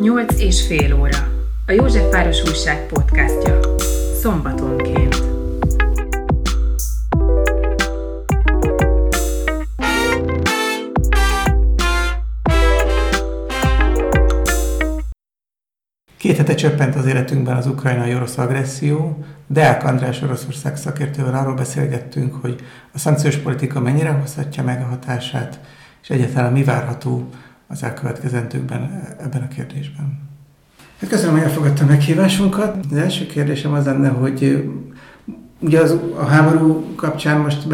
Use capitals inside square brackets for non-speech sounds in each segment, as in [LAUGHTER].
8 és fél óra. A Józsefváros Újság podcastja. Szombatonként. Két hete csöppent az életünkben az ukrajnai orosz agresszió. Deák András Oroszország szakértővel arról beszélgettünk, hogy a szankciós politika mennyire hozhatja meg a hatását, és egyáltalán mi várható az elkövetkezendőkben ebben a kérdésben. Hát köszönöm, hogy elfogadta meghívásunkat. Az első kérdésem az lenne, hogy ugye az, a háború kapcsán most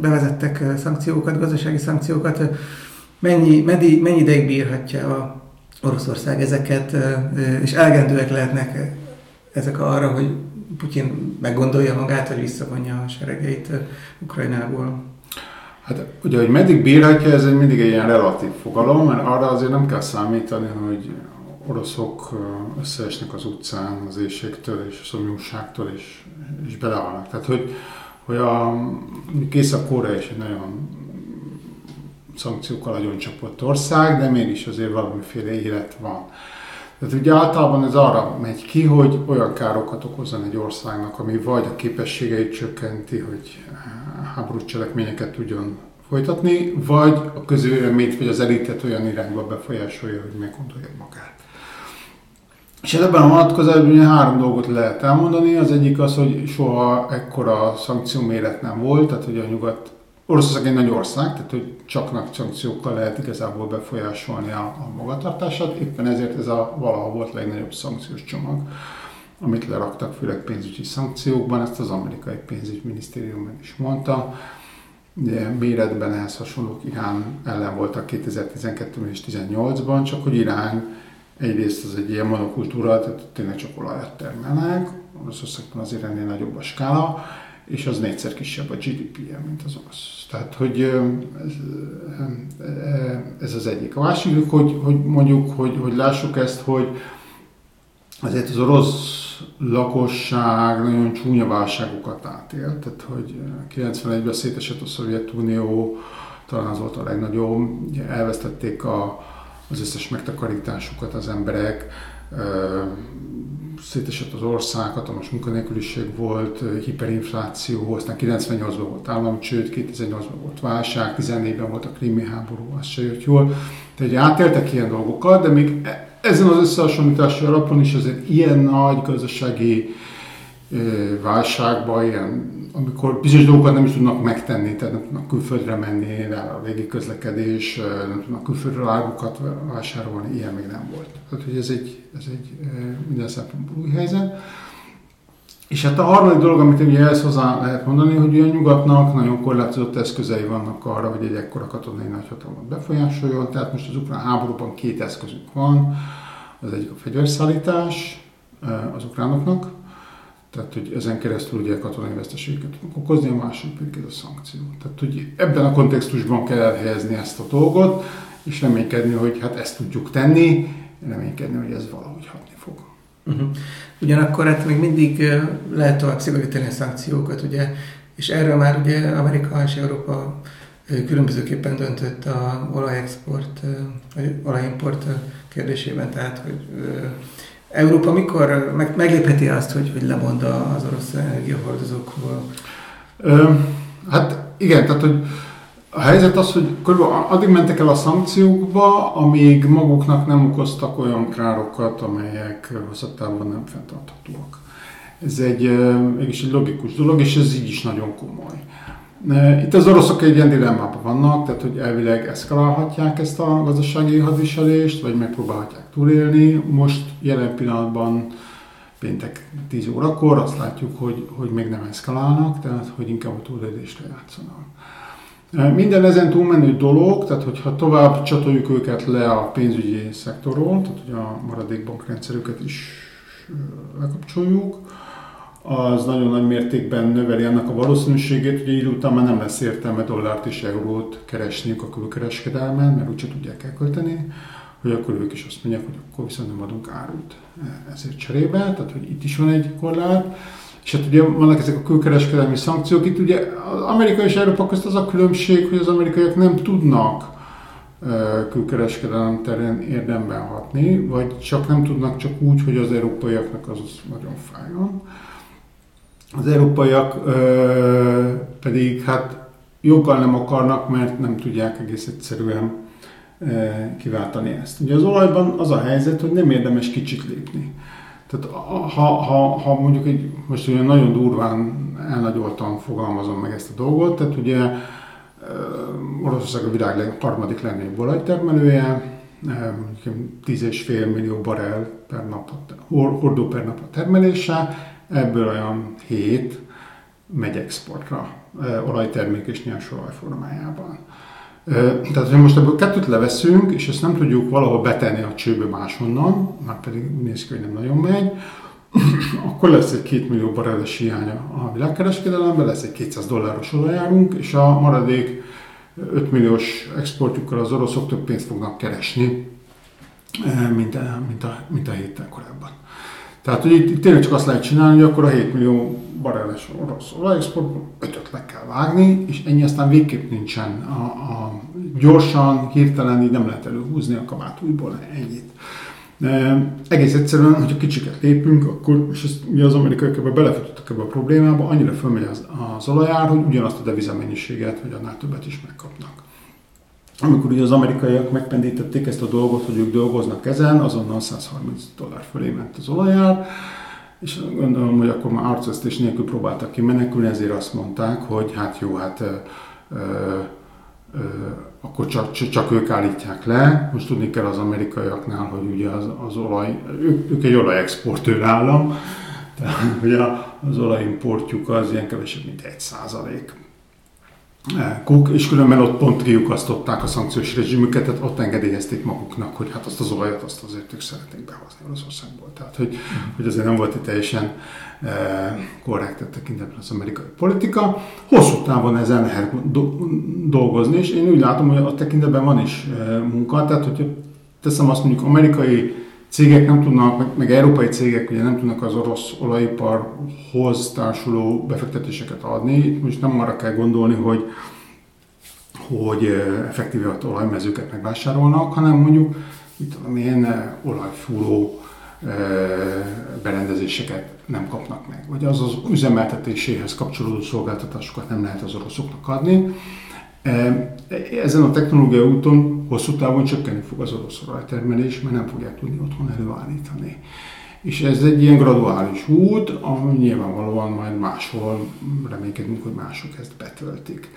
bevezettek szankciókat, gazdasági szankciókat. Mennyi, mennyi, mennyi ideig bírhatja a Oroszország ezeket, és elegendőek lehetnek ezek arra, hogy Putyin meggondolja magát, hogy visszavonja a seregeit Ukrajnából? Hát ugye, hogy meddig bírhatja, ez mindig egy ilyen relatív fogalom, mert arra azért nem kell számítani, hogy oroszok összeesnek az utcán az éjségtől és a szomjúságtól, és, és belehalnak. Tehát, hogy, hogy a Észak-Korea is egy nagyon szankciókkal nagyon csapott ország, de mégis azért valamiféle élet van. Tehát ugye általában ez arra megy ki, hogy olyan károkat okozzon egy országnak, ami vagy a képességeit csökkenti, hogy háborús cselekményeket tudjon folytatni, vagy a közvéleményt vagy az elitet olyan irányba befolyásolja, hogy meggondolja magát. És ebben a vonatkozásban három dolgot lehet elmondani. Az egyik az, hogy soha ekkora szankció méret nem volt, tehát hogy a nyugat Oroszország egy nagy ország, tehát hogy csak nagy szankciókkal lehet igazából befolyásolni a, a magatartását, éppen ezért ez a valaha volt legnagyobb szankciós csomag, amit leraktak, főleg pénzügyi szankciókban, ezt az amerikai pénzügyminisztérium is mondta. De méretben ehhez hasonlók Irán ellen voltak 2012-ben és 2018-ban, csak hogy Irán egyrészt az egy ilyen monokultúra, tehát tényleg csak olajat termelnek, Oroszországban azért ennél nagyobb a skála, és az négyszer kisebb a GDP-je, mint az orosz. Tehát, hogy ez, ez az egyik. A másik, hogy, hogy mondjuk, hogy, hogy lássuk ezt, hogy azért az orosz lakosság nagyon csúnya válságokat átélt, tehát hogy 91-ben szétesett a Szovjetunió, talán az volt a legnagyobb, elvesztették a, az összes megtakarításukat az emberek, szétesett az ország, hatalmas munkanélküliség volt, hiperinfláció, aztán 98-ban volt államcsőd, 2008-ban volt válság, 14-ben volt a krimi háború, az se jött jól. Tehát átéltek ilyen dolgokat, de még e- ezen az összehasonlítási alapon is azért ilyen nagy gazdasági válságban, ilyen, amikor bizonyos dolgokat nem is tudnak megtenni, tehát nem tudnak külföldre menni, a légi közlekedés, nem tudnak külföldről árukat vásárolni, ilyen még nem volt. Tehát, hogy ez egy, ez egy minden szempontból új helyzet. És hát a harmadik dolog, amit ugye ehhez hozzá lehet mondani, hogy a nyugatnak nagyon korlátozott eszközei vannak arra, hogy egy ekkora katonai nagyhatalmat befolyásoljon. Tehát most az ukrán háborúban két eszközünk van. Az egyik a fegyverszállítás az ukránoknak, tehát, hogy ezen keresztül ugye katonai veszteségeket tudunk okozni, a másik pedig ez a szankció. Tehát, hogy ebben a kontextusban kell elhelyezni ezt a dolgot, és reménykedni, hogy hát ezt tudjuk tenni, reménykedni, hogy ez valahogy hatni fog. Uh-huh. Ugyanakkor hát még mindig lehet tovább szigorítani a szankciókat, ugye, és erről már ugye Amerika és Európa különbözőképpen döntött a olajexport, vagy olajimport kérdésében, tehát hogy Európa mikor meg, meglépheti azt, hogy, hogy lemond az orosz energiahordozókról? Hát igen, tehát hogy a helyzet az, hogy körülbelül addig mentek el a szankciókba, amíg maguknak nem okoztak olyan károkat, amelyek hosszatávon nem fenntarthatóak. Ez egy, mégis egy logikus dolog, és ez így is nagyon komoly. Itt az oroszok egy ilyen dilemmában vannak, tehát hogy elvileg eszkalálhatják ezt a gazdasági hadviselést, vagy megpróbálhatják túlélni. Most jelen pillanatban péntek 10 órakor azt látjuk, hogy, hogy még nem eszkalálnak, tehát hogy inkább a túlélésre játszanak. Minden ezen túlmenő dolog, tehát hogyha tovább csatoljuk őket le a pénzügyi szektorról, tehát hogy a maradék bankrendszerüket is lekapcsoljuk, az nagyon nagy mértékben növeli annak a valószínűségét, hogy idő után már nem lesz értelme dollárt és eurót keresniük a külkereskedelmen, mert úgyse tudják elkölteni, hogy akkor ők is azt mondják, hogy akkor viszont nem adunk árut ezért cserébe, tehát hogy itt is van egy korlát. És hát ugye vannak ezek a külkereskedelmi szankciók, itt ugye az Amerika és Európa közt az a különbség, hogy az amerikaiak nem tudnak külkereskedelem terén érdemben hatni, vagy csak nem tudnak csak úgy, hogy az európaiaknak az nagyon fájjon. Az európaiak pedig hát joggal nem akarnak, mert nem tudják egész egyszerűen kiváltani ezt. Ugye az olajban az a helyzet, hogy nem érdemes kicsit lépni. Tehát ha, ha, ha mondjuk egy, most olyan nagyon durván elnagyoltan fogalmazom meg ezt a dolgot, tehát ugye Oroszország a világ harmadik legnagyobb olajtermelője, mondjuk 10,5 millió barrel per nap, hordó per nap a termelése, ebből olyan 7 megy exportra olajtermék és nyersolaj formájában. Tehát, ha most ebből kettőt leveszünk, és ezt nem tudjuk valahol betenni a csőbe máshonnan, már pedig néz ki, hogy nem nagyon megy, [CLEARS THROAT] akkor lesz egy 2 millió barreles hiánya a világkereskedelemben, lesz egy 200 dolláros olajárunk, és a maradék 5 milliós exportjukkal az oroszok több pénzt fognak keresni, mint a, mint a, mint a héten korábban. Tehát, hogy itt, tényleg csak azt lehet csinálni, hogy akkor a 7 millió barreles orosz olajexportból 5 le kell vágni, és ennyi aztán végképp nincsen. A, a gyorsan, hirtelen így nem lehet előhúzni a kabát újból ennyit. De egész egyszerűen, hogyha kicsiket lépünk, akkor, és ezt ugye az amerikaiak ebbe belefutottak ebbe a problémába, annyira fölmegy az, az olajár, hogy ugyanazt a devizamennyiséget, vagy annál többet is megkapnak. Amikor ugye az amerikaiak megpendítették ezt a dolgot, hogy ők dolgoznak ezen, azonnal 130 dollár fölé ment az olajár, és gondolom, hogy akkor már arcvesztés nélkül próbáltak ki menekülni, ezért azt mondták, hogy hát jó, hát ö, ö, ö, akkor csak, csak ők állítják le. Most tudni kell az amerikaiaknál, hogy ugye az, az olaj, ők, ők egy olajexportőr állam, tehát ugye az olajimportjuk az ilyen kevesebb, mint egy százalék. Kuk, és különben ott pont kiukasztották a szankciós rezsimüket, tehát ott engedélyezték maguknak, hogy hát azt az olajat, azt azért ők szeretnék behozni Oroszországból. Tehát, hogy, mm. hogy azért nem volt egy teljesen e, korrekt tekintetben az amerikai politika. Hosszú távon ezen lehet dolgozni, és én úgy látom, hogy a tekintetben van is e, munka, tehát hogyha teszem azt mondjuk amerikai cégek nem tudnak, meg, meg európai cégek ugye nem tudnak az orosz olajiparhoz társuló befektetéseket adni. Most nem arra kell gondolni, hogy hogy effektíve a olajmezőket megvásárolnak, hanem mondjuk, mit tudom én, olajfúró berendezéseket nem kapnak meg, vagy az az üzemeltetéséhez kapcsolódó szolgáltatásokat nem lehet az oroszoknak adni. Ezen a technológiai úton hosszú távon csökkenni fog az orosz olajtermelés, mert nem fogják tudni otthon előállítani. És ez egy ilyen graduális út, ami nyilvánvalóan majd máshol reménykedünk, hogy mások ezt betöltik.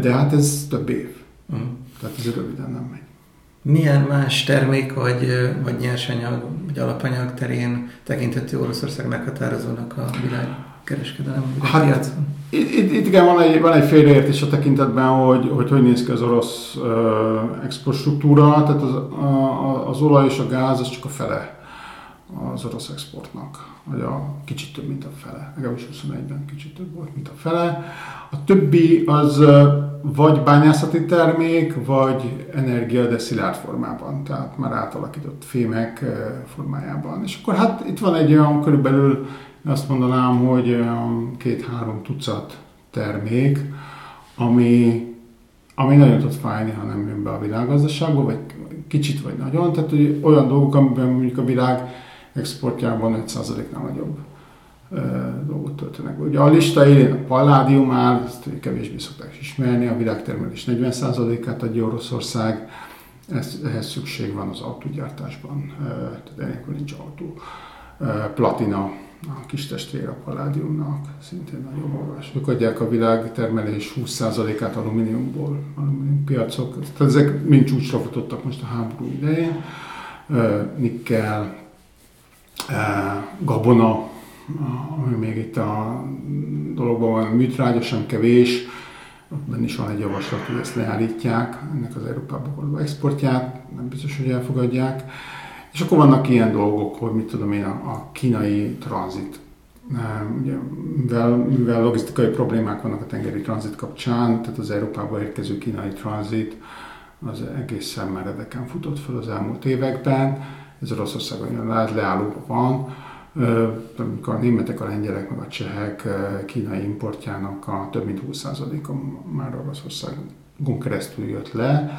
De hát ez több év. Uh-huh. Tehát ez röviden nem megy. Milyen más termék vagy, vagy nyersanyag vagy alapanyag terén tekinthető Oroszország meghatározónak a világ kereskedelem hát, piacon? Itt, itt, igen, van egy, van egy félreértés a tekintetben, hogy, hogy hogy néz ki az orosz uh, export struktúra, tehát az, a, az olaj és a gáz az csak a fele az orosz exportnak, vagy a kicsit több, mint a fele. Legalábbis 21-ben kicsit több volt, mint a fele. A többi az vagy bányászati termék, vagy energia, de szilárd formában, tehát már átalakított fémek formájában. És akkor hát itt van egy olyan körülbelül azt mondanám, hogy két-három tucat termék, ami, ami nagyon tud fájni, ha nem jön be a világgazdaságba, vagy kicsit vagy nagyon. Tehát hogy olyan dolgok, amiben mondjuk a világ exportjában 5%-nál nagyobb dolgot töltenek. Ugye a lista élén a palládium áll, ezt kevésbé szokták ismerni, a világtermelés 40%-át adja Oroszország, ez, ehhez szükség van az autógyártásban, tehát enélkül nincs autó. Platina a kis testvér a paládiumnak, szintén nagyon magas. Ők adják a világ termelés 20%-át alumíniumból, alumínium piacok. Tehát ezek mind csúcsra futottak most a háború idején. Nikkel, gabona, ami még itt a dologban van, műtrágya sem kevés, benne is van egy javaslat, hogy ezt leállítják, ennek az Európába való exportját, nem biztos, hogy elfogadják. És akkor vannak ilyen dolgok, hogy mit tudom én, a, a kínai tranzit. Ugye, mivel, mivel logisztikai problémák vannak a tengeri tranzit kapcsán, tehát az Európába érkező kínai tranzit az egészen meredeken futott fel az elmúlt években. Ez Oroszországon leállóban van. Amikor a németek, a lengyelek, meg a csehek kínai importjának a több mint 20%-a már Oroszországon keresztül jött le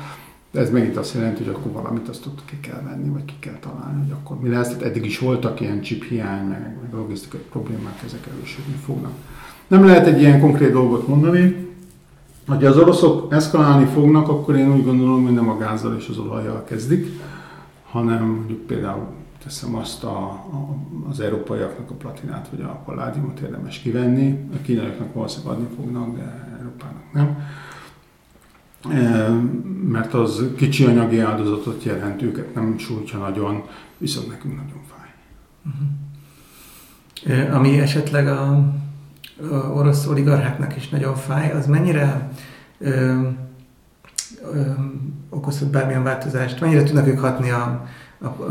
De ez megint azt jelenti, hogy akkor valamit azt ott ki kell venni, vagy ki kell találni, hogy akkor mi lesz. Tehát eddig is voltak ilyen chip hiány, meg, meg logisztikai problémák, ezek erősödni fognak. Nem lehet egy ilyen konkrét dolgot mondani. Ha az oroszok eszkalálni fognak, akkor én úgy gondolom, hogy nem a gázzal és az olajjal kezdik, hanem mondjuk például teszem azt a, a, az európaiaknak a platinát vagy a palládiumot érdemes kivenni. A kínaiaknak valószínűleg adni fognak, de Európának nem. Mert az kicsi anyagi áldozatot jelent, őket nem sújtja nagyon, viszont nekünk nagyon fáj. Uh-huh. Ami esetleg a, a orosz oligarcháknak is nagyon fáj, az mennyire ö, ö, okozhat bármilyen változást, mennyire tudnak ők hatni a, a, a,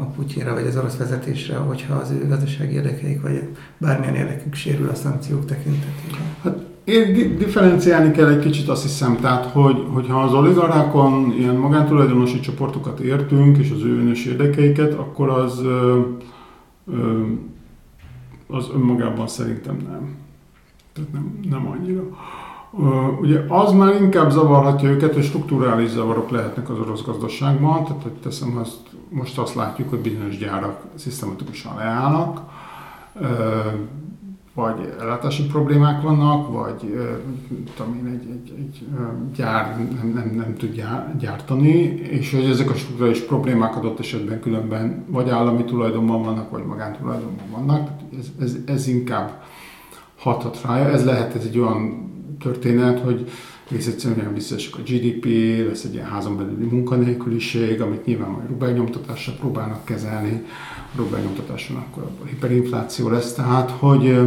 a Putyinra vagy az orosz vezetésre, hogyha az ő gazdasági érdekeik vagy bármilyen érdekük sérül a szankciók tekintetében? Hát én differenciálni kell egy kicsit azt hiszem, tehát hogy, hogyha az oligarchákon ilyen magántulajdonosi csoportokat értünk, és az ő önös érdekeiket, akkor az, ö, ö, az önmagában szerintem nem. Tehát nem, nem annyira. Ugye az már inkább zavarhatja őket, hogy strukturális zavarok lehetnek az orosz gazdaságban, tehát hogy teszem azt, most azt látjuk, hogy bizonyos gyárak szisztematikusan leállnak, vagy ellátási problémák vannak, vagy tudom én, egy, egy, egy gyár nem, nem, nem tud gyártani, és hogy ezek a strukturális problémák adott esetben különben vagy állami tulajdonban vannak, vagy magántulajdonban vannak, ez, ez, ez inkább hathat rája. Ez lehet ez egy olyan történet, hogy egész egyszerűen visszaesik a GDP, lesz egy ilyen házon belüli munkanélküliség, amit nyilván majd rubelnyomtatással próbálnak kezelni. A rubelnyomtatáson akkor a hiperinfláció lesz, tehát hogy,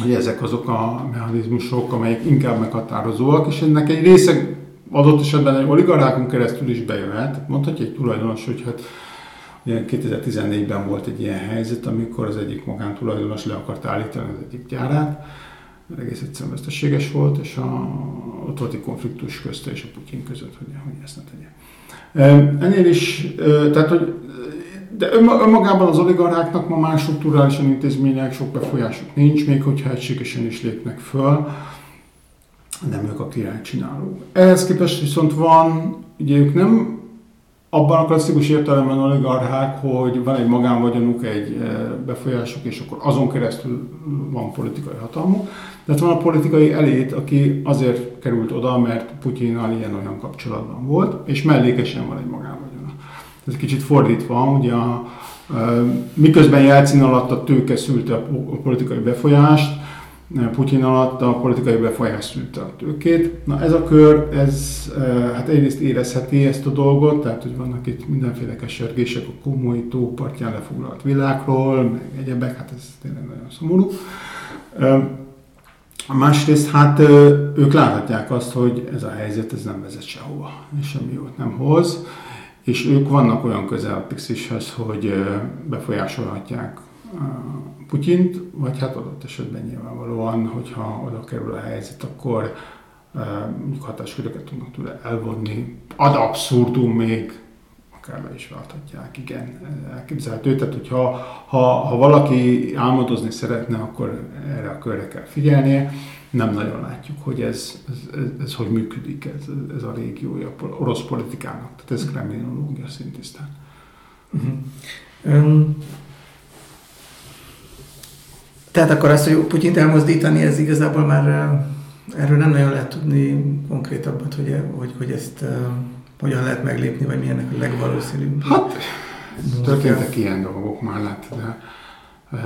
hogy ezek azok a mechanizmusok, amelyek inkább meghatározóak, és ennek egy része adott esetben egy oligarchákon keresztül is bejöhet. Mondhatja egy tulajdonos, hogy hát 2014-ben volt egy ilyen helyzet, amikor az egyik magántulajdonos le akart állítani az egyik gyárát, egész egyszerűen veszteséges volt, és a, ott volt konfliktus közte és a Putyin között, hogy, hogy ezt ne tegye. Ennél is, tehát, hogy de önmagában az oligarcháknak ma már strukturálisan intézmények, sok befolyásuk nincs, még hogyha egységesen is lépnek föl, nem ők a királycsinálók. Ehhez képest viszont van, ugye ők nem abban a klasszikus értelemben oligarchák, hogy van egy magánvagyonuk, egy befolyásuk, és akkor azon keresztül van politikai hatalmuk. De van a politikai elét, aki azért került oda, mert Putyinnal ilyen-olyan kapcsolatban volt, és mellékesen van egy magánvagyona. Ez kicsit fordítva, ugye a, miközben Jelcin alatt a tőke szülte a politikai befolyást, Putyin alatt a politikai befolyás szülte a tőkét. Na ez a kör, ez hát egyrészt érezheti ezt a dolgot, tehát hogy vannak itt mindenféle kesergések a komoly tópartján lefoglalt világról, meg egyebek, hát ez tényleg nagyon szomorú. Másrészt hát ők láthatják azt, hogy ez a helyzet ez nem vezet sehova, és semmi jót nem hoz, és ők vannak olyan közel a Pixishez, hogy befolyásolhatják Putyint, vagy hát adott esetben nyilvánvalóan, hogyha oda kerül a helyzet, akkor mondjuk hatásköröket tudnak tőle elvonni. Ad abszurdum még, akár le is válthatják, igen, elképzelhető. Tehát, hogyha ha, ha valaki álmodozni szeretne, akkor erre a körre kell figyelnie. Nem nagyon látjuk, hogy ez, ez, ez, ez hogy működik, ez, ez a régiója orosz politikának. Tehát ez kremlinológia szintisztán. Uh-huh. Um, tehát akkor azt, hogy Putyint elmozdítani, ez igazából már erről nem nagyon lehet tudni konkrétabbat, hogy, hogy, hogy ezt uh, hogyan lehet meglépni, vagy milyennek a legvalószínűbb. Hát, történtek ilyen dolgok már, lett, de uh,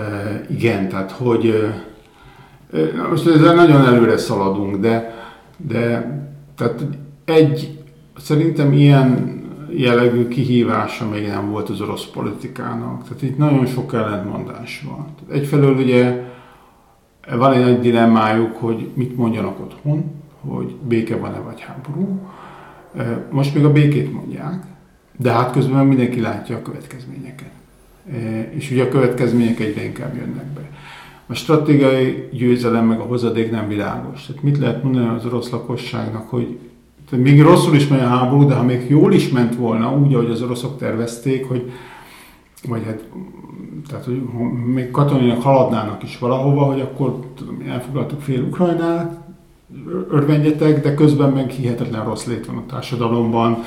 igen, tehát hogy uh, most ezzel nagyon előre szaladunk, de, de tehát egy, szerintem ilyen jellegű kihívása még nem volt az orosz politikának. Tehát itt nagyon sok ellentmondás van. Egyfelől ugye van egy nagy dilemmájuk, hogy mit mondjanak otthon, hogy béke van-e vagy háború. Most még a békét mondják, de hát közben mindenki látja a következményeket. És ugye a következmények egyre inkább jönnek be. A stratégiai győzelem meg a hozadék nem világos. Tehát mit lehet mondani az orosz lakosságnak, hogy tehát még rosszul is megy a háború, de ha még jól is ment volna, úgy, ahogy az oroszok tervezték, hogy vagy hát, tehát, hogy még katonaiak haladnának is valahova, hogy akkor tudom, elfoglaltuk fél Ukrajnát, örvendjetek, de közben meg hihetetlen rossz lét van a társadalomban,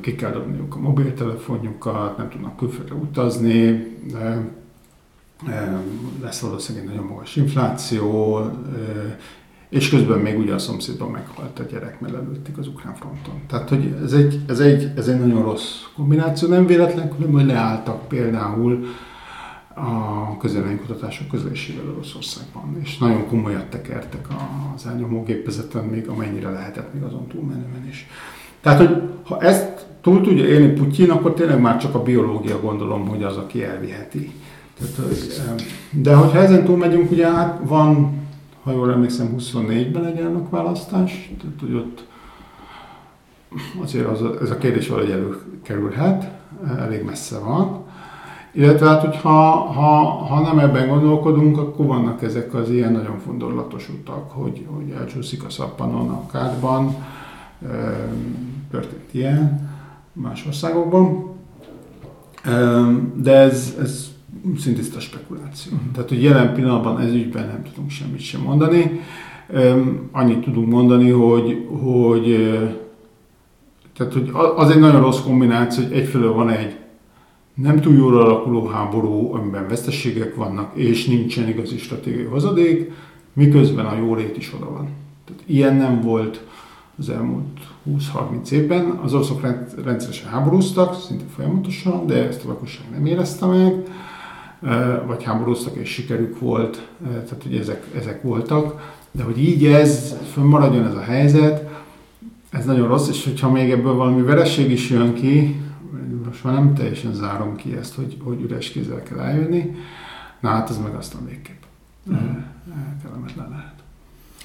ki kell dobniuk a mobiltelefonjukat, nem tudnak külföldre utazni, lesz valószínűleg nagyon magas infláció, és közben még ugye a szomszédban meghalt a gyerek, mert lelőtték az ukrán fronton. Tehát, hogy ez egy, ez egy, ez egy nagyon rossz kombináció. Nem véletlen, hogy leálltak például a közéleménykutatások közlésével Oroszországban, és nagyon komolyat tekertek az elnyomógépezeten, még amennyire lehetett még azon túlmenően is. Tehát, hogy ha ezt túl tudja élni Putyin, akkor tényleg már csak a biológia gondolom, hogy az, aki elviheti. Tehát, de hogyha ezen túl megyünk, ugye hát van, ha jól emlékszem, 24-ben egy elnökválasztás, tehát hogy ott azért az, ez a kérdés valahogy előkerülhet, elég messze van. Illetve hát, hogyha ha, ha nem ebben gondolkodunk, akkor vannak ezek az ilyen nagyon fondorlatos utak, hogy, hogy elcsúszik a szappanon a kádban, történt ilyen más országokban. De ez, ez szintiszta spekuláció. Uh-huh. Tehát, hogy jelen pillanatban ez ügyben nem tudunk semmit sem mondani. Annyit tudunk mondani, hogy, hogy tehát, hogy az egy nagyon rossz kombináció, hogy egyfelől van egy nem túl jól alakuló háború, amiben veszteségek vannak, és nincsen igazi stratégiai hozadék, miközben a jólét is oda van. Tehát ilyen nem volt az elmúlt 20-30 évben. Az oroszok rendszeresen háborúztak, szinte folyamatosan, de ezt a lakosság nem érezte meg, vagy háborúztak és sikerük volt, tehát hogy ezek, ezek voltak. De hogy így ez, fönnmaradjon ez a helyzet, ez nagyon rossz, és hogyha még ebből valami vereség is jön ki, most már nem teljesen zárom ki ezt, hogy, hogy üres kézzel kell eljönni, na hát az meg aztán végképp uh-huh. kellemetlen lehet.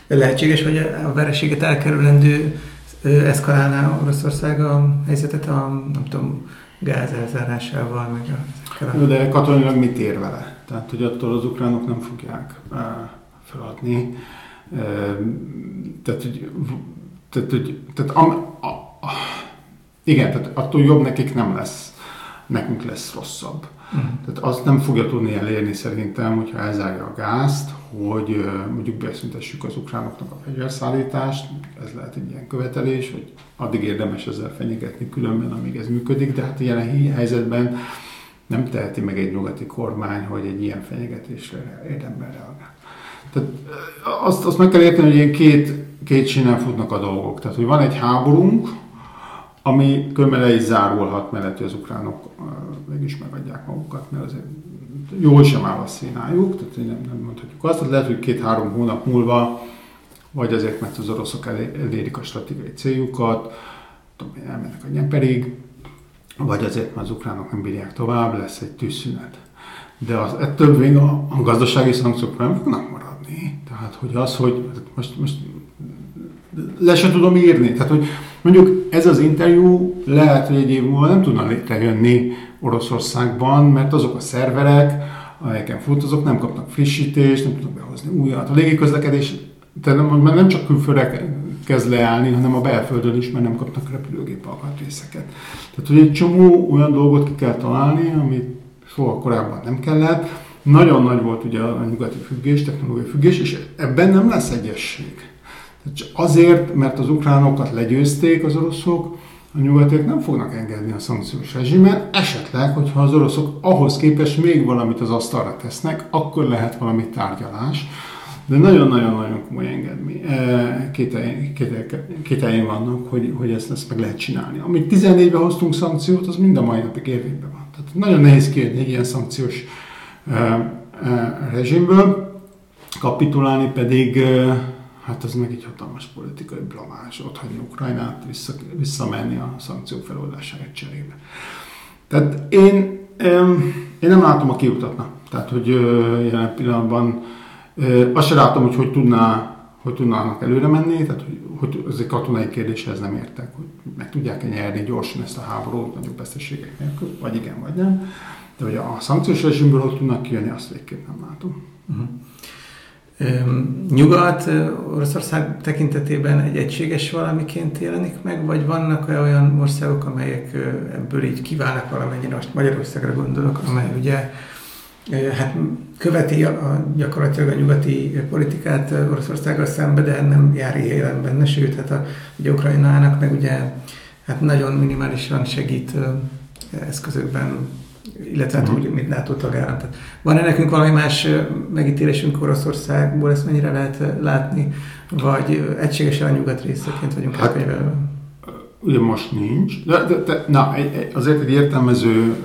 Lehetséges, hogy a vereséget elkerülendő eszkalálná Oroszország a helyzetet a, nem tudom, gáz elzárásával, meg ezekkel a... De katonailag mit ér vele? Tehát, hogy attól az ukránok nem fogják feladni. Tehát, hogy, tehát, hogy, tehát am, a, a, igen, tehát attól jobb nekik nem lesz, nekünk lesz rosszabb. Uh-huh. Tehát azt nem fogja tudni elérni szerintem, hogyha elzárja a gázt, hogy mondjuk beszüntessük az ukránoknak a fegyverszállítást, ez lehet egy ilyen követelés, hogy addig érdemes ezzel fenyegetni különben, amíg ez működik, de hát ilyen helyzetben nem teheti meg egy nyugati kormány, hogy egy ilyen fenyegetésre érdemben reagál. Tehát azt, azt meg kell érteni, hogy ilyen két, két sínen futnak a dolgok. Tehát, hogy van egy háborunk, ami körülbelül is zárulhat, hogy az ukránok mégis megadják magukat, mert azért jól sem áll a színájuk, tehát nem, nem mondhatjuk azt, hogy lehet, hogy két-három hónap múlva, vagy azért, mert az oroszok elérik a stratégiai céljukat, tudom, elmennek a nyeperig, vagy azért, mert az ukránok nem bírják tovább, lesz egy tűzszünet. De az, ettől még a, a gazdasági szankciók nem fognak maradni. Tehát, hogy az, hogy most, most le sem tudom írni. Tehát, hogy mondjuk ez az interjú lehet, hogy egy év múlva nem tudna létrejönni Oroszországban, mert azok a szerverek, amelyeken fut, azok nem kapnak frissítést, nem tudnak behozni újat. A légiközlekedés tehát nem, nem csak külföldre kezd leállni, hanem a belföldön is, mert nem kapnak repülőgép alkatrészeket. Tehát, hogy egy csomó olyan dolgot ki kell találni, amit soha korábban nem kellett. Nagyon nagy volt ugye a nyugati függés, technológiai függés, és ebben nem lesz egyesség. Tehát azért, mert az ukránokat legyőzték az oroszok, a nyugatiak nem fognak engedni a szankciós rezsimen, esetleg, hogyha az oroszok ahhoz képest még valamit az asztalra tesznek, akkor lehet valami tárgyalás. De nagyon-nagyon-nagyon komoly engedmény. Kételjeim vannak, hogy, hogy ezt, ezt meg lehet csinálni. Amit 14-ben hoztunk szankciót, az mind a mai napig érvényben van. Tehát nagyon nehéz kérni egy ilyen szankciós e, e, rezsimből, kapitulálni pedig hát az meg egy hatalmas politikai blamás, ott hagyni Ukrajnát, vissza, visszamenni a szankciók feloldásáért cserébe. Tehát én, én nem látom a kiutatna. Tehát, hogy jelen pillanatban azt sem látom, hogy hogy, tudná, hogy tudnának előre menni, tehát hogy, hogy ez egy katonai kérdés, ez nem értek, hogy meg tudják-e nyerni gyorsan ezt a háborút, nagyobb veszteségek nélkül, vagy igen, vagy nem. De hogy a szankciós rezsimből hogy tudnak kijönni, azt végképp nem látom. Uh-huh. Nyugat Oroszország tekintetében egy egységes valamiként jelenik meg, vagy vannak olyan országok, amelyek ebből így kiválnak valamennyire, most Magyarországra gondolok, amely ugye hát követi a, gyakorlatilag a nyugati politikát Oroszországgal szembe, de nem jár élen benne, sőt, hát a, ugye Ukrajnának meg ugye hát nagyon minimálisan segít eszközökben, illetve hát úgy, mint NATO tagállam. Tehát van-e nekünk valami más megítélésünk Oroszországból, ezt mennyire lehet látni, vagy egységesen a nyugat részeként vagyunk hát, elkönyvelve? Ugye most nincs, de, de, de na, azért egy értelmező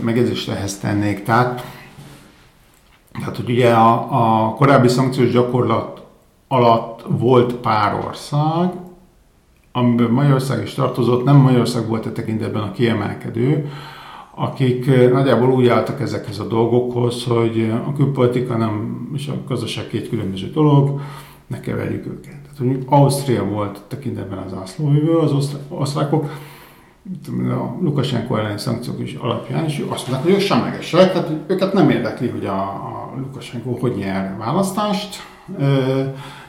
megjegyzést ehhez tennék. Tehát, tehát hogy ugye a, a korábbi szankciós gyakorlat alatt volt pár ország, amiben Magyarország is tartozott, nem Magyarország volt a tekintetben a kiemelkedő, akik nagyjából úgy álltak ezekhez a dolgokhoz, hogy a külpolitika nem, és a gazdaság két különböző dolog, ne keverjük őket. Tehát, hogy Ausztria volt tekintetben az ászlóvívő, az osztrákok, a Lukasenko elleni szankciók is alapján, és azt mondták, hogy ők semlegesek, tehát őket nem érdekli, hogy a, a Lukasenko hogy nyer választást,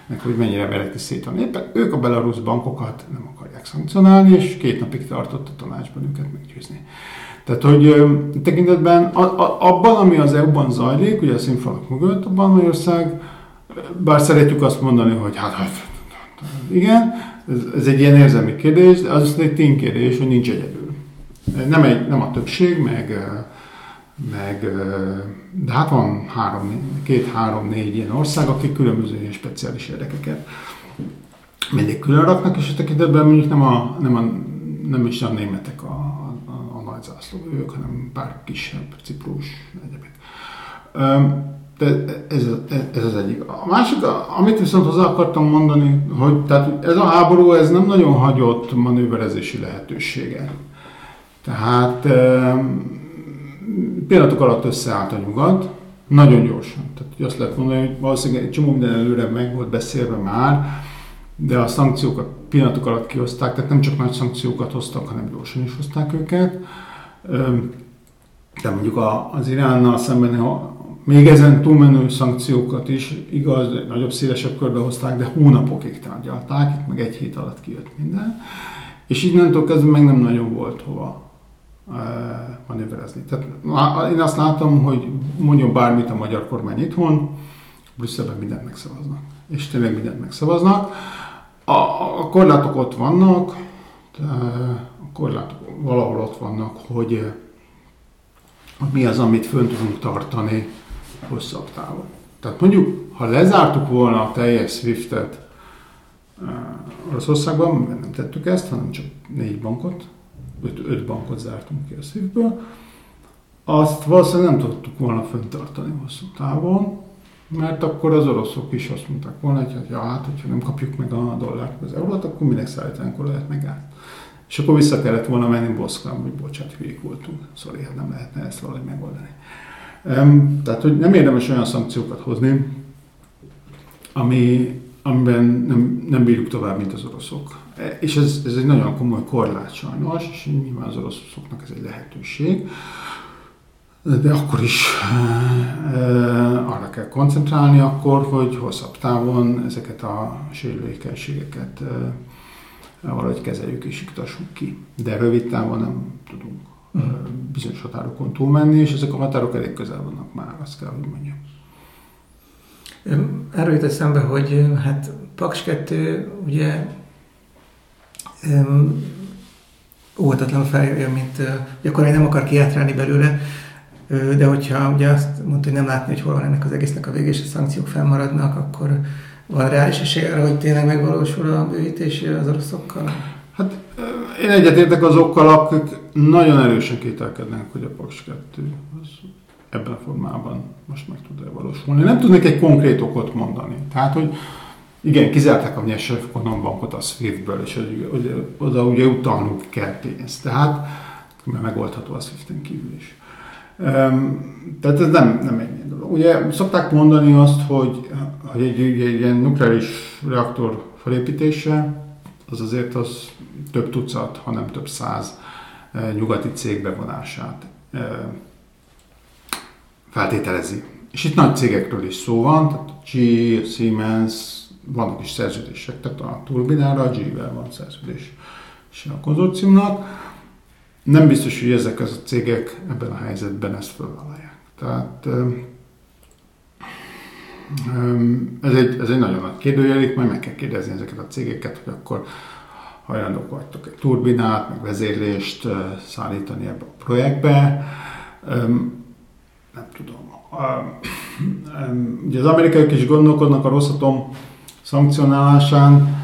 meg hogy mennyire vereti szét a népet. Ők a belarusz bankokat nem akarják szankcionálni, és két napig tartott a tanácsban őket meggyőzni. Tehát, hogy tekintetben a, a, abban, ami az EU-ban zajlik, ugye a színfalak mögött, abban Magyarország, bár szeretjük azt mondani, hogy hát, hát igen, ez, ez egy ilyen érzelmi kérdés, de az egy ténykérdés, hogy nincs egyedül. Nem, egy, nem a többség, meg, meg de hát van három, két, három, négy ilyen ország, akik különböző ilyen speciális érdekeket mindig külön raknak, és a tekintetben mondjuk nem, a, nem, a, nem is a németek a, a, a nagy zászlóvők, hanem pár kisebb, Ciprus, egyebek. De ez, ez az egyik. A másik, amit viszont hozzá akartam mondani, hogy tehát ez a háború ez nem nagyon hagyott manőverezési lehetőséget. Tehát pillanatok alatt összeállt a nyugat, nagyon gyorsan. Tehát azt lehet mondani, hogy valószínűleg egy csomó minden előre meg volt beszélve már, de a szankciókat pillanatok alatt kihozták, tehát nem csak nagy szankciókat hoztak, hanem gyorsan is hozták őket. De mondjuk az Iránnal szemben még ezen túlmenő szankciókat is, igaz, nagyobb, szélesebb körbe hozták, de hónapokig tárgyalták, itt meg egy hét alatt kijött minden. És nem kezdve meg nem nagyon volt hova manőverezni. Tehát én azt látom, hogy mondjon bármit a magyar kormány itthon, Brüsszelben mindent megszavaznak. És tényleg mindent megszavaznak. A, a korlátok ott vannak, a korlátok valahol ott vannak, hogy mi az, amit fönn tudunk tartani hosszabb távon. Tehát mondjuk, ha lezártuk volna a teljes SWIFT-et Oroszországban, mert nem tettük ezt, hanem csak négy bankot, öt, öt bankot zártunk ki a SWIFT-ből, azt valószínűleg nem tudtuk volna fenntartani hosszú távon, mert akkor az oroszok is azt mondták volna, hogy hát, ja, hát, hogyha nem kapjuk meg a dollárt, az eurót, akkor minek szállítani lehet meg át. És akkor vissza kellett volna menni Boszkvám, hogy bocsánat, hülyék voltunk. Szóval hát nem lehetne ezt valahogy megoldani. Tehát, hogy nem érdemes olyan szankciókat hozni, ami, amiben nem, nem bírjuk tovább, mint az oroszok. E, és ez, ez egy nagyon komoly korlát sajnos, és nyilván az oroszoknak ez egy lehetőség. De akkor is e, arra kell koncentrálni akkor, hogy hosszabb távon ezeket a sérülékenységeket e, valahogy kezeljük és iktassuk ki. De rövid távon nem tudunk. Bizonyos határokon túlmenni, és ezek a határok elég közel vannak már, azt kell, hogy mondjam. Erről jut eszembe, hogy hát Paks 2 ugye um, óvatatlan feljön, mint uh, akkor nem akar kiátrálni belőle, de hogyha ugye azt mondta, hogy nem látni, hogy hol van ennek az egésznek a vége, és a szankciók felmaradnak, akkor van reális esély arra, hogy tényleg megvalósul a bővítés az oroszokkal? Hát én egyetértek azokkal, akik nagyon erősen kételkednek, hogy a Paks 2 az ebben a formában most meg tud-e valósulni. Nem tudnék egy konkrét okot mondani. Tehát, hogy igen, kizárták a Nyesef bankot a Swiftből, és hogy oda ugye utalnunk kell pénzt. Tehát, mert megoldható a Swiften kívül is. Tehát ez nem, nem egy dolog. Ugye szokták mondani azt, hogy, hogy egy, egy, egy ilyen nukleáris reaktor felépítése, az azért az több tucat, hanem több száz nyugati cég bevonását feltételezi. És itt nagy cégekről is szó van, tehát G, Siemens, vannak is szerződések, tehát a turbinára a G-vel van szerződés és a konzorciumnak. Nem biztos, hogy ezek az a cégek ebben a helyzetben ezt felvállalják. Tehát ez egy, ez egy nagyon nagy kérdőjel, majd meg kell kérdezni ezeket a cégeket, hogy akkor hajlandók vagytok egy turbinát, meg vezérlést szállítani ebbe a projektbe. Nem tudom. Ugye az amerikaiak is gondolkodnak a rosszatom szankcionálásán,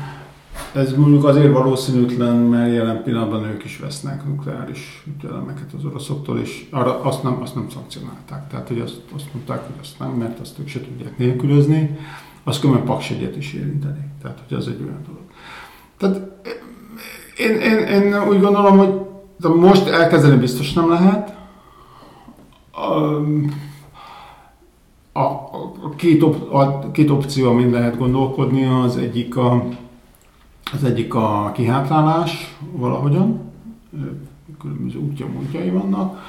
ez mondjuk azért valószínűtlen, mert jelen pillanatban ők is vesznek nukleáris elemeket az oroszoktól, és arra azt nem, azt nem szankcionálták. Tehát, hogy azt, azt mondták, hogy azt nem, mert azt ők se tudják nélkülözni, azt különben paksegyet is érinteni. Tehát, hogy az egy olyan dolog. Tehát én, én, én úgy gondolom, hogy most elkezdeni biztos nem lehet. A, a, a, két, op, a két opció, amin lehet gondolkodni, az egyik a, az egyik a kihátrálás valahogyan, különböző útja módjai vannak,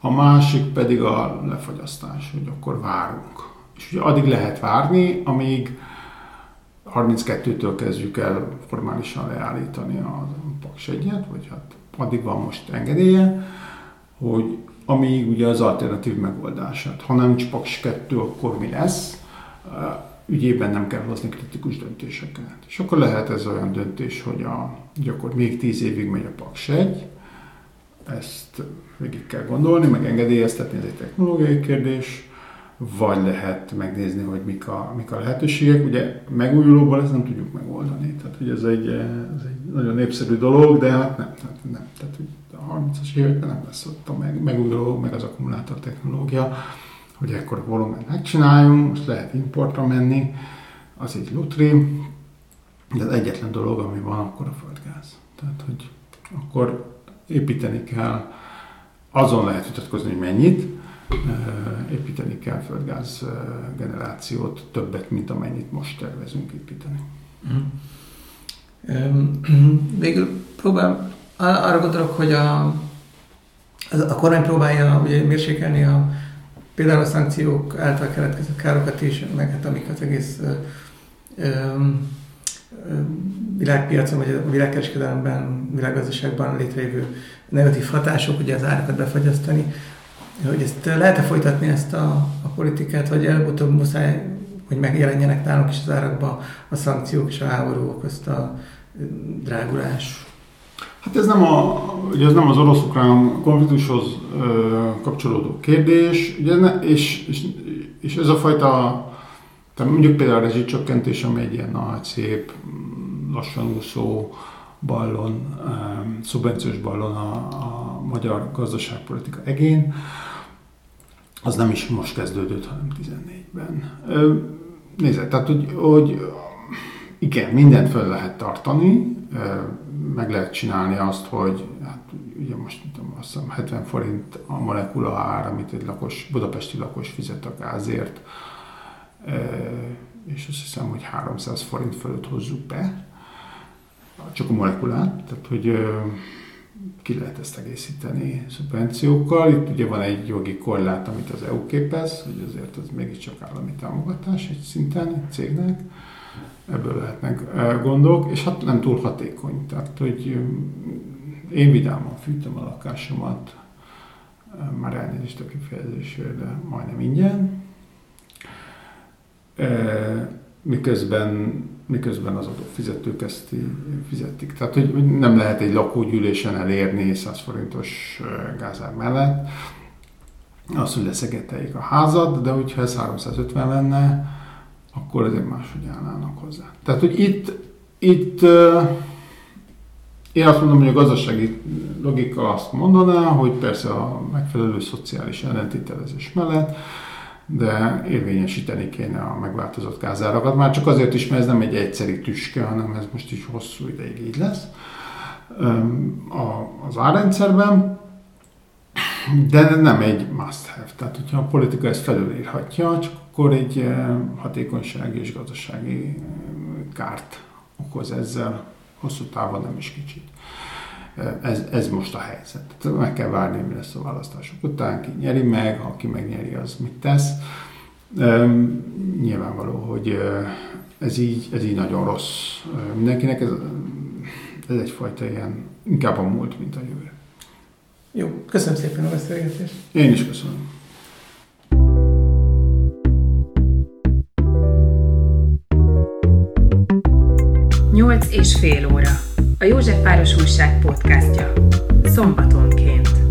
a másik pedig a lefagyasztás, hogy akkor várunk. És ugye addig lehet várni, amíg 32-től kezdjük el formálisan leállítani a Paks egyet, vagy hát addig van most engedélye, hogy amíg ugye az alternatív megoldását. Ha nem Paks 2, akkor mi lesz? Ügyében nem kell hozni kritikus döntéseket. És akkor lehet ez olyan döntés, hogy, a, hogy akkor még tíz évig megy a Paks 1, ezt végig kell gondolni, meg engedélyeztetni, ez egy technológiai kérdés, vagy lehet megnézni, hogy mik a, mik a lehetőségek. Ugye megújulóból ezt nem tudjuk megoldani. Tehát, hogy ez egy, ez egy nagyon népszerű dolog, de hát nem. Tehát, nem. Tehát, a 30-as években nem lesz ott a meg, megújuló, meg az akkumulátor technológia hogy ekkor volumen megcsináljunk, most lehet importra menni, az egy lutri, de az egyetlen dolog, ami van, akkor a földgáz. Tehát, hogy akkor építeni kell, azon lehet vitatkozni, hogy mennyit, építeni kell földgáz generációt, többet, mint amennyit most tervezünk építeni. [CLEARS THROAT] Végül próbál, arra gondolok, hogy a, a kormány próbálja ugye mérsékelni a például a szankciók által keletkező károkat is, meg hát amik az egész ö, ö, világpiacon, vagy a világkereskedelemben, világgazdaságban létrejövő negatív hatások, ugye az árakat befagyasztani, hogy ezt lehet-e folytatni ezt a, a politikát, vagy előbb-utóbb muszáj, hogy megjelenjenek nálunk is az árakba a szankciók és a háború okozta drágulás? Hát ez nem, a, ugye ez nem az orosz-ukrán konfliktushoz ö, kapcsolódó kérdés, ugye ne, és, és, és ez a fajta, tehát mondjuk például a rezsicsökkentés, ami egy ilyen nagy, szép, lassan úszó ballon, ö, szubvenciós ballon a, a magyar gazdaságpolitika egén, az nem is most kezdődött, hanem 14-ben. Nézd, tehát hogy, hogy igen, mindent föl lehet tartani, meg lehet csinálni azt, hogy hát, ugye most tudom, azt hiszem 70 forint a molekula ár, amit egy lakos, budapesti lakos fizet a gázért, és azt hiszem, hogy 300 forint fölött hozzuk be, csak a molekulát, tehát hogy ki lehet ezt egészíteni szubvenciókkal. Itt ugye van egy jogi korlát, amit az EU képez, hogy azért az mégiscsak állami támogatás egy szinten, egy cégnek ebből lehetnek gondok, és hát nem túl hatékony. Tehát, hogy én vidáman fűtöm a lakásomat, már elnézést a kifejezésére, de majdnem ingyen, miközben, miközben az adófizetők ezt fizetik. Tehát, hogy nem lehet egy lakógyűlésen elérni 100 forintos gázár mellett, az, hogy leszegeteljék a házat, de hogyha ez 350 lenne, akkor azért máshogy állnának hozzá. Tehát, hogy itt, itt én azt mondom, hogy a gazdasági logika azt mondaná, hogy persze a megfelelő szociális ellentételezés mellett, de érvényesíteni kéne a megváltozott gázárakat, már csak azért is, mert ez nem egy egyszerű tüske, hanem ez most is hosszú ideig így lesz az árrendszerben, de nem egy must have. Tehát, hogyha a politika ezt felülírhatja, csak akkor egy eh, hatékonysági és gazdasági eh, kárt okoz ezzel, hosszú távon nem is kicsit. Eh, ez, ez most a helyzet. Tehát meg kell várni, mi lesz a választások után, ki nyeri meg, ha ki megnyeri, az mit tesz. Nyilvánvaló, hogy ez így, ez így nagyon rossz mindenkinek. Ez, ez egyfajta ilyen, inkább a múlt, mint a jövő. Jó, köszönöm szépen a beszélgetést. Én is köszönöm. Nyolc és fél óra. A Józsefváros Újság podcastja. Szombatonként.